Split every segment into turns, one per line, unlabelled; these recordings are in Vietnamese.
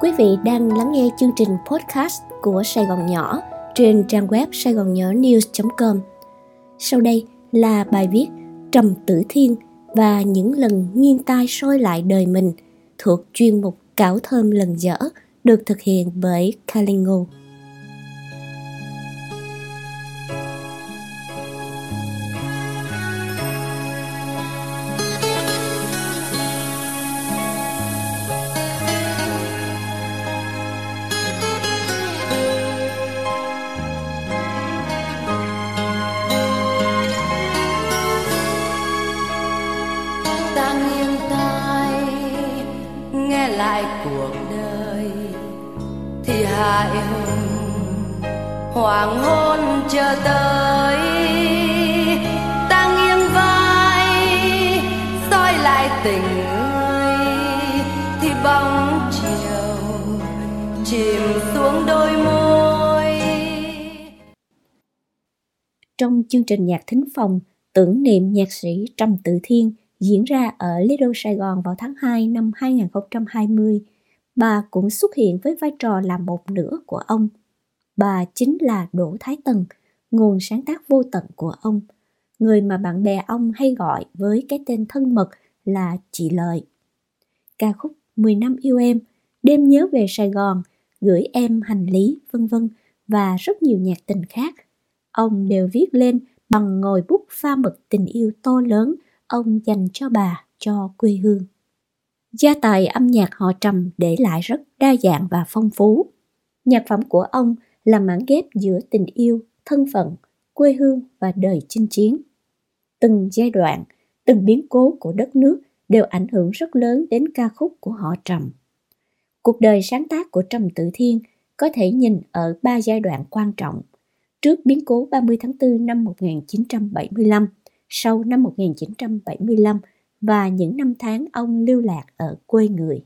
Quý vị đang lắng nghe chương trình podcast của Sài Gòn Nhỏ trên trang web sài gòn nhỏ news.com. Sau đây là bài viết Trầm Tử Thiên và những lần nghiêng tai soi lại đời mình thuộc chuyên mục Cảo Thơm lần dở được thực hiện bởi Kalingo.
Hai cuộc đời, thì hại hùng hoàng hôn chờ tới. Ta nghiêng vai, soi lại tình người, thì bóng chiều chìm xuống đôi môi.
Trong chương trình nhạc thính phòng, tưởng niệm nhạc sĩ Trầm Tự Thiên diễn ra ở Lido Sài Gòn vào tháng 2 năm 2020, bà cũng xuất hiện với vai trò là một nửa của ông. Bà chính là Đỗ Thái Tần, nguồn sáng tác vô tận của ông, người mà bạn bè ông hay gọi với cái tên thân mật là chị Lợi. Ca khúc 10 năm yêu em, đêm nhớ về Sài Gòn, gửi em hành lý, vân vân và rất nhiều nhạc tình khác. Ông đều viết lên bằng ngòi bút pha mực tình yêu to lớn ông dành cho bà, cho quê hương. Gia tài âm nhạc họ Trầm để lại rất đa dạng và phong phú. Nhạc phẩm của ông là mảng ghép giữa tình yêu, thân phận, quê hương và đời chinh chiến. Từng giai đoạn, từng biến cố của đất nước đều ảnh hưởng rất lớn đến ca khúc của họ Trầm. Cuộc đời sáng tác của Trầm Tự Thiên có thể nhìn ở ba giai đoạn quan trọng. Trước biến cố 30 tháng 4 năm 1975, sau năm 1975 và những năm tháng ông lưu lạc ở quê người.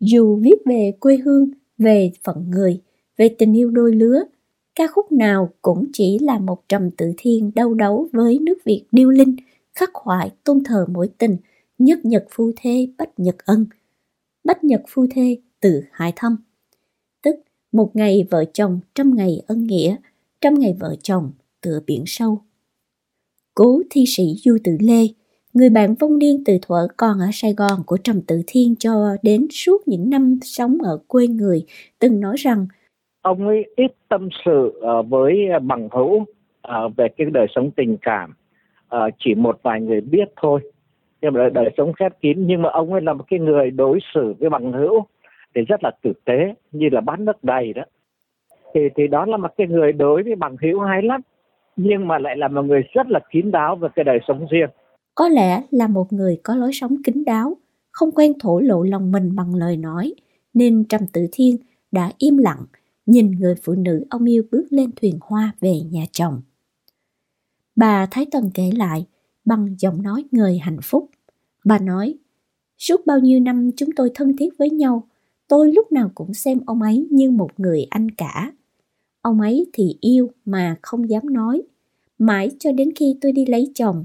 Dù viết về quê hương, về phận người, về tình yêu đôi lứa, ca khúc nào cũng chỉ là một trầm tự thiên đau đấu với nước Việt điêu linh, khắc khoải tôn thờ mối tình, nhất nhật phu thê bách nhật ân. Bách nhật phu thê từ hải thâm. Tức một ngày vợ chồng trăm ngày ân nghĩa, trăm ngày vợ chồng tựa biển sâu cố thi sĩ Du Tử Lê, người bạn vong niên từ thuở còn ở Sài Gòn của Trầm Tự Thiên cho đến suốt những năm sống ở quê người, từng nói rằng
ông ấy ít tâm sự ờ, với bằng hữu ờ, về cái đời sống tình cảm, ờ, chỉ một vài người biết thôi. Nhưng mà đời sống khép kín, nhưng mà ông ấy là một cái người đối xử với bằng hữu thì rất là tử tế, như là bán nước đầy đó. Thì thì đó là một cái người đối với bằng hữu hay lắm nhưng mà lại là một người rất là kín đáo về cái đời sống riêng.
Có lẽ là một người có lối sống kín đáo, không quen thổ lộ lòng mình bằng lời nói, nên Trầm tử Thiên đã im lặng nhìn người phụ nữ ông yêu bước lên thuyền hoa về nhà chồng. Bà Thái Tần kể lại bằng giọng nói người hạnh phúc. Bà nói, suốt bao nhiêu năm chúng tôi thân thiết với nhau, tôi lúc nào cũng xem ông ấy như một người anh cả. Ông ấy thì yêu mà không dám nói. Mãi cho đến khi tôi đi lấy chồng,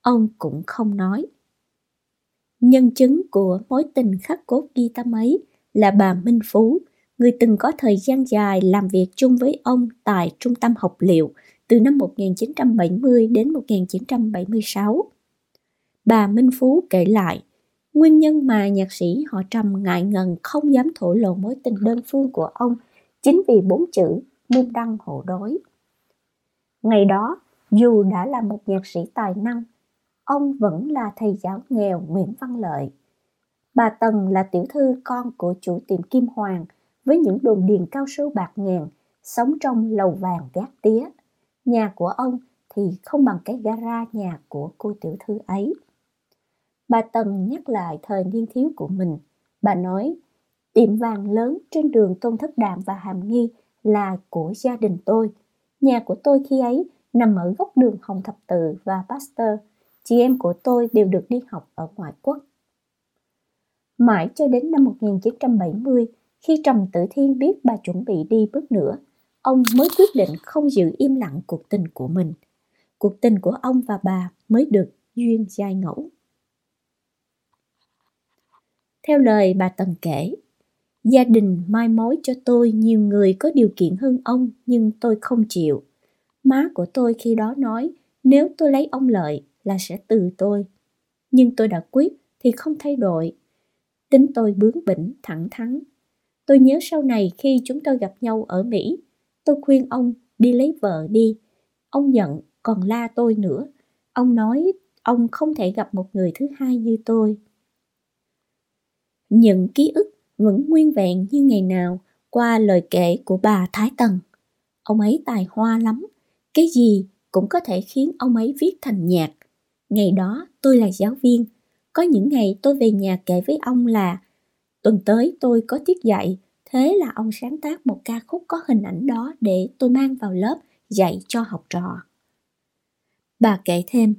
ông cũng không nói. Nhân chứng của mối tình khắc cốt ghi tâm ấy là bà Minh Phú, người từng có thời gian dài làm việc chung với ông tại Trung tâm học liệu từ năm 1970 đến 1976. Bà Minh Phú kể lại, nguyên nhân mà nhạc sĩ họ Trầm ngại ngần không dám thổ lộ mối tình đơn phương của ông chính vì bốn chữ môn đăng hộ đối. Ngày đó, dù đã là một nhạc sĩ tài năng, ông vẫn là thầy giáo nghèo Nguyễn Văn Lợi. Bà Tần là tiểu thư con của chủ tiệm Kim Hoàng với những đồn điền cao su bạc ngàn, sống trong lầu vàng gác tía. Nhà của ông thì không bằng cái gara nhà của cô tiểu thư ấy. Bà Tần nhắc lại thời niên thiếu của mình. Bà nói, tiệm vàng lớn trên đường Tôn Thất Đạm và Hàm Nghi là của gia đình tôi. Nhà của tôi khi ấy nằm ở góc đường Hồng Thập Tự và Pasteur. Chị em của tôi đều được đi học ở ngoại quốc. Mãi cho đến năm 1970, khi Trầm Tử Thiên biết bà chuẩn bị đi bước nữa, ông mới quyết định không giữ im lặng cuộc tình của mình. Cuộc tình của ông và bà mới được duyên giai ngẫu. Theo lời bà Tần kể, Gia đình mai mối cho tôi nhiều người có điều kiện hơn ông nhưng tôi không chịu. Má của tôi khi đó nói nếu tôi lấy ông Lợi là sẽ từ tôi. Nhưng tôi đã quyết thì không thay đổi. Tính tôi bướng bỉnh, thẳng thắn. Tôi nhớ sau này khi chúng tôi gặp nhau ở Mỹ, tôi khuyên ông đi lấy vợ đi. Ông giận, còn la tôi nữa. Ông nói ông không thể gặp một người thứ hai như tôi. Những ký ức vẫn nguyên vẹn như ngày nào qua lời kể của bà Thái Tần. Ông ấy tài hoa lắm, cái gì cũng có thể khiến ông ấy viết thành nhạc. Ngày đó tôi là giáo viên, có những ngày tôi về nhà kể với ông là tuần tới tôi có tiết dạy, thế là ông sáng tác một ca khúc có hình ảnh đó để tôi mang vào lớp dạy cho học trò. Bà kể thêm,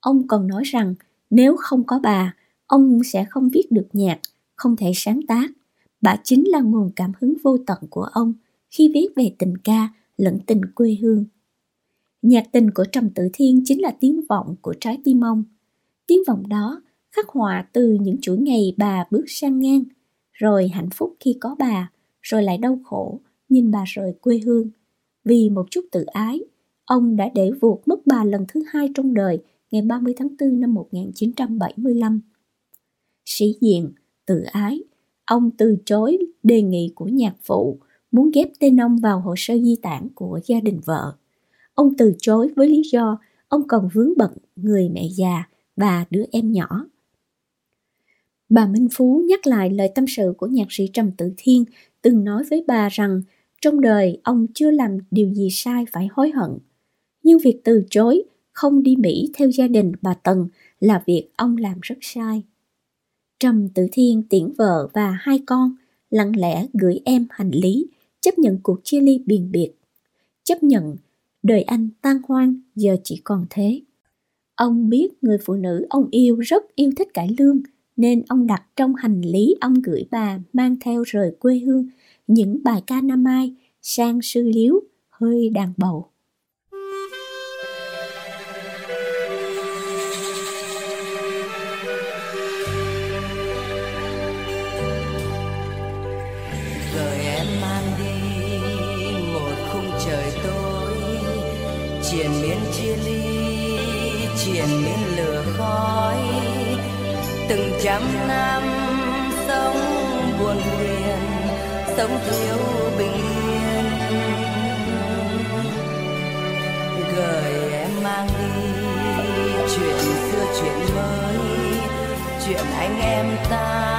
ông còn nói rằng nếu không có bà, ông sẽ không viết được nhạc, không thể sáng tác. Bà chính là nguồn cảm hứng vô tận của ông khi viết về tình ca lẫn tình quê hương. Nhạc tình của Trầm Tử Thiên chính là tiếng vọng của trái tim ông. Tiếng vọng đó khắc họa từ những chuỗi ngày bà bước sang ngang, rồi hạnh phúc khi có bà, rồi lại đau khổ nhìn bà rời quê hương. Vì một chút tự ái, ông đã để vuột mất bà lần thứ hai trong đời ngày 30 tháng 4 năm 1975. Sĩ diện, tự ái, ông từ chối đề nghị của nhạc phụ, muốn ghép tên ông vào hồ sơ di tản của gia đình vợ. Ông từ chối với lý do ông còn vướng bận người mẹ già và đứa em nhỏ. Bà Minh Phú nhắc lại lời tâm sự của nhạc sĩ Trầm Tự Thiên, từng nói với bà rằng trong đời ông chưa làm điều gì sai phải hối hận. Nhưng việc từ chối không đi Mỹ theo gia đình bà Tần là việc ông làm rất sai. Trầm Tử Thiên tiễn vợ và hai con, lặng lẽ gửi em hành lý, chấp nhận cuộc chia ly biền biệt. Chấp nhận, đời anh tan hoang giờ chỉ còn thế. Ông biết người phụ nữ ông yêu rất yêu thích cải lương, nên ông đặt trong hành lý ông gửi bà mang theo rời quê hương những bài ca Nam Mai, sang sư liếu, hơi đàn bầu.
Từng trăm năm sống buồn phiền, sống thiếu bình yên. Gửi em mang đi chuyện xưa, chuyện mới, chuyện anh em ta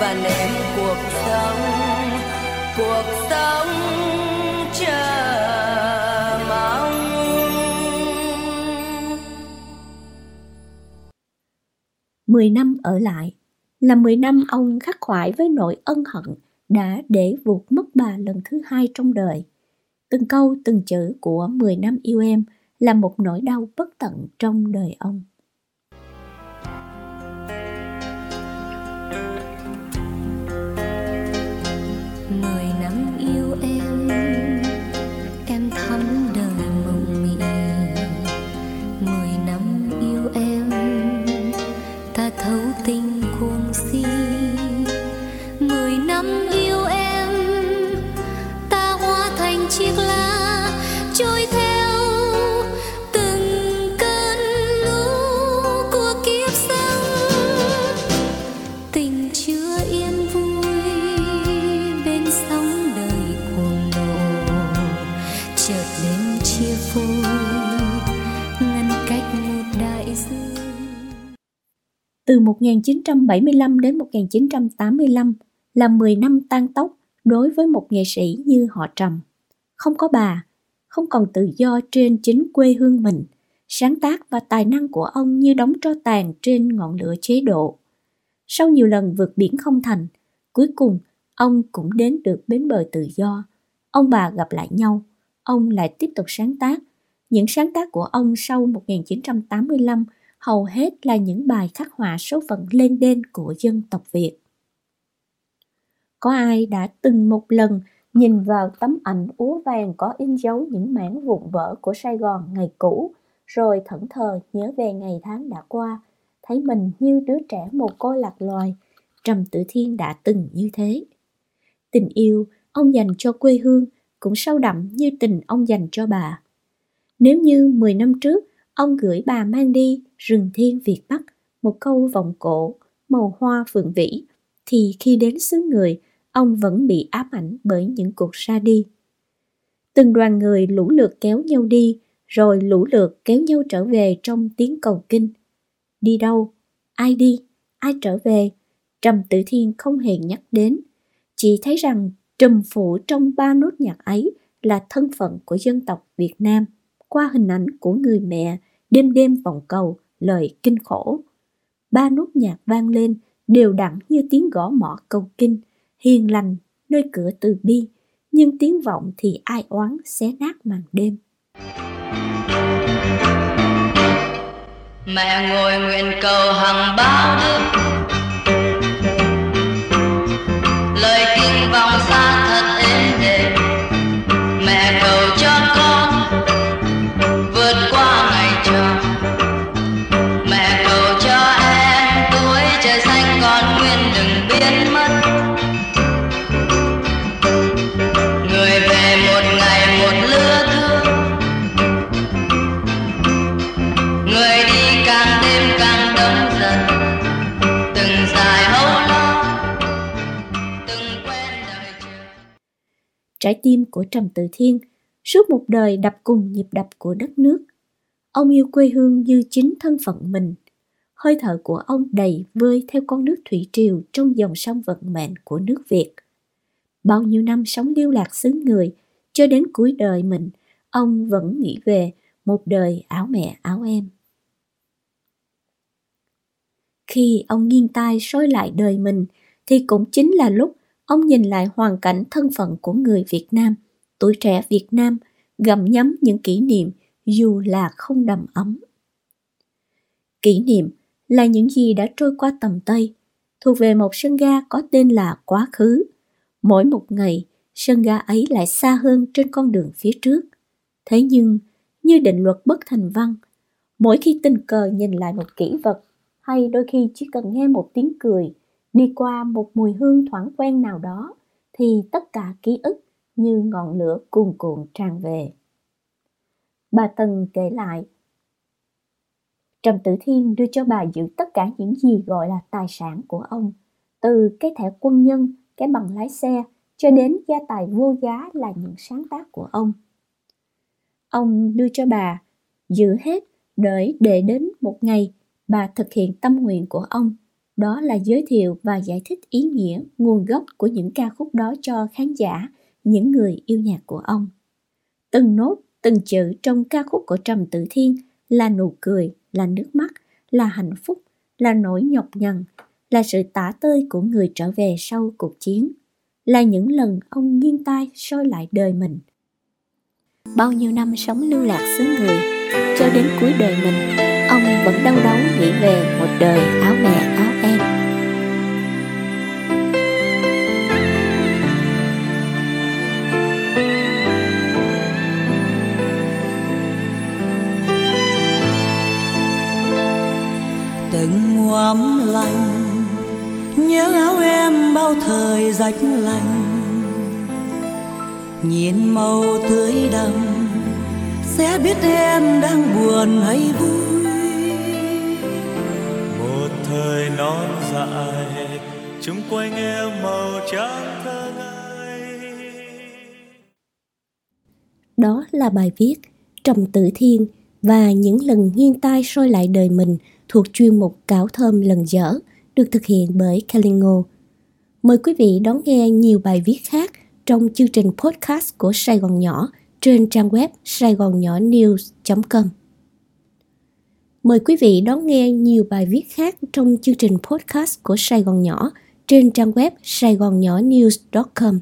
và nếm cuộc sống cuộc sống chờ mong
Mười năm ở lại là mười năm ông khắc khoải với nỗi ân hận đã để vụt mất bà lần thứ hai trong đời. Từng câu, từng chữ của 10 năm yêu em là một nỗi đau bất tận trong đời ông. Từ 1975 đến 1985 là 10 năm tan tóc đối với một nghệ sĩ như họ Trầm. Không có bà, không còn tự do trên chính quê hương mình, sáng tác và tài năng của ông như đóng tro tàn trên ngọn lửa chế độ. Sau nhiều lần vượt biển không thành, cuối cùng ông cũng đến được bến bờ tự do. Ông bà gặp lại nhau, ông lại tiếp tục sáng tác. Những sáng tác của ông sau 1985 hầu hết là những bài khắc họa số phận lên đên của dân tộc Việt. Có ai đã từng một lần nhìn vào tấm ảnh úa vàng có in dấu những mảng vụn vỡ của Sài Gòn ngày cũ, rồi thẫn thờ nhớ về ngày tháng đã qua, thấy mình như đứa trẻ mồ côi lạc loài, Trầm Tử Thiên đã từng như thế. Tình yêu ông dành cho quê hương cũng sâu đậm như tình ông dành cho bà. Nếu như 10 năm trước ông gửi bà mang đi rừng thiên Việt Bắc một câu vòng cổ màu hoa phượng vĩ thì khi đến xứ người ông vẫn bị ám ảnh bởi những cuộc ra đi. Từng đoàn người lũ lượt kéo nhau đi, rồi lũ lượt kéo nhau trở về trong tiếng cầu kinh. Đi đâu? Ai đi? Ai trở về? Trầm Tử Thiên không hề nhắc đến. Chỉ thấy rằng trùm phủ trong ba nốt nhạc ấy là thân phận của dân tộc Việt Nam qua hình ảnh của người mẹ đêm đêm vòng cầu, lời kinh khổ. Ba nốt nhạc vang lên, đều đặn như tiếng gõ mỏ cầu kinh, hiền lành, nơi cửa từ bi. Nhưng tiếng vọng thì ai oán xé nát màn đêm.
Mẹ ngồi nguyện cầu hằng bao đức
trái tim của Trầm Tự Thiên suốt một đời đập cùng nhịp đập của đất nước. Ông yêu quê hương như chính thân phận mình. Hơi thở của ông đầy vơi theo con nước thủy triều trong dòng sông vận mệnh của nước Việt. Bao nhiêu năm sống lưu lạc xứ người, cho đến cuối đời mình, ông vẫn nghĩ về một đời áo mẹ áo em. Khi ông nghiêng tai soi lại đời mình, thì cũng chính là lúc ông nhìn lại hoàn cảnh thân phận của người Việt Nam, tuổi trẻ Việt Nam, gặm nhấm những kỷ niệm dù là không đầm ấm. Kỷ niệm là những gì đã trôi qua tầm tay, thuộc về một sân ga có tên là quá khứ. Mỗi một ngày, sân ga ấy lại xa hơn trên con đường phía trước. Thế nhưng, như định luật bất thành văn, mỗi khi tình cờ nhìn lại một kỷ vật, hay đôi khi chỉ cần nghe một tiếng cười, đi qua một mùi hương thoảng quen nào đó, thì tất cả ký ức như ngọn lửa cuồn cuộn tràn về. Bà Tần kể lại, Trầm Tử Thiên đưa cho bà giữ tất cả những gì gọi là tài sản của ông, từ cái thẻ quân nhân, cái bằng lái xe, cho đến gia tài vô giá là những sáng tác của ông. Ông đưa cho bà giữ hết đợi để đến một ngày bà thực hiện tâm nguyện của ông, đó là giới thiệu và giải thích ý nghĩa, nguồn gốc của những ca khúc đó cho khán giả, những người yêu nhạc của ông. Từng nốt, từng chữ trong ca khúc của Trầm Tử Thiên là nụ cười, là nước mắt, là hạnh phúc, là nỗi nhọc nhằn, là sự tả tơi của người trở về sau cuộc chiến, là những lần ông nghiêng tai soi lại đời mình. Bao nhiêu năm sống lưu lạc xứ người, cho đến cuối đời mình, ông vẫn đau đớn nghĩ về một đời áo mẹ
rách lạnh nhìn màu tươi đậm sẽ biết em đang buồn hay vui.
Một thời non dài chung quanh em màu trắng thơ ngây.
Đó là bài viết Trầm Tử Thiên và những lần nghiêng tai soi lại đời mình thuộc chuyên mục Cáo Thơm Lần Dở được thực hiện bởi Kalingo. Mời quý vị đón nghe nhiều bài viết khác trong chương trình podcast của Sài Gòn Nhỏ trên trang web sài gòn nhỏ news.com. Mời quý vị đón nghe nhiều bài viết khác trong chương trình podcast của Sài Gòn Nhỏ trên trang web sài gòn nhỏ news.com.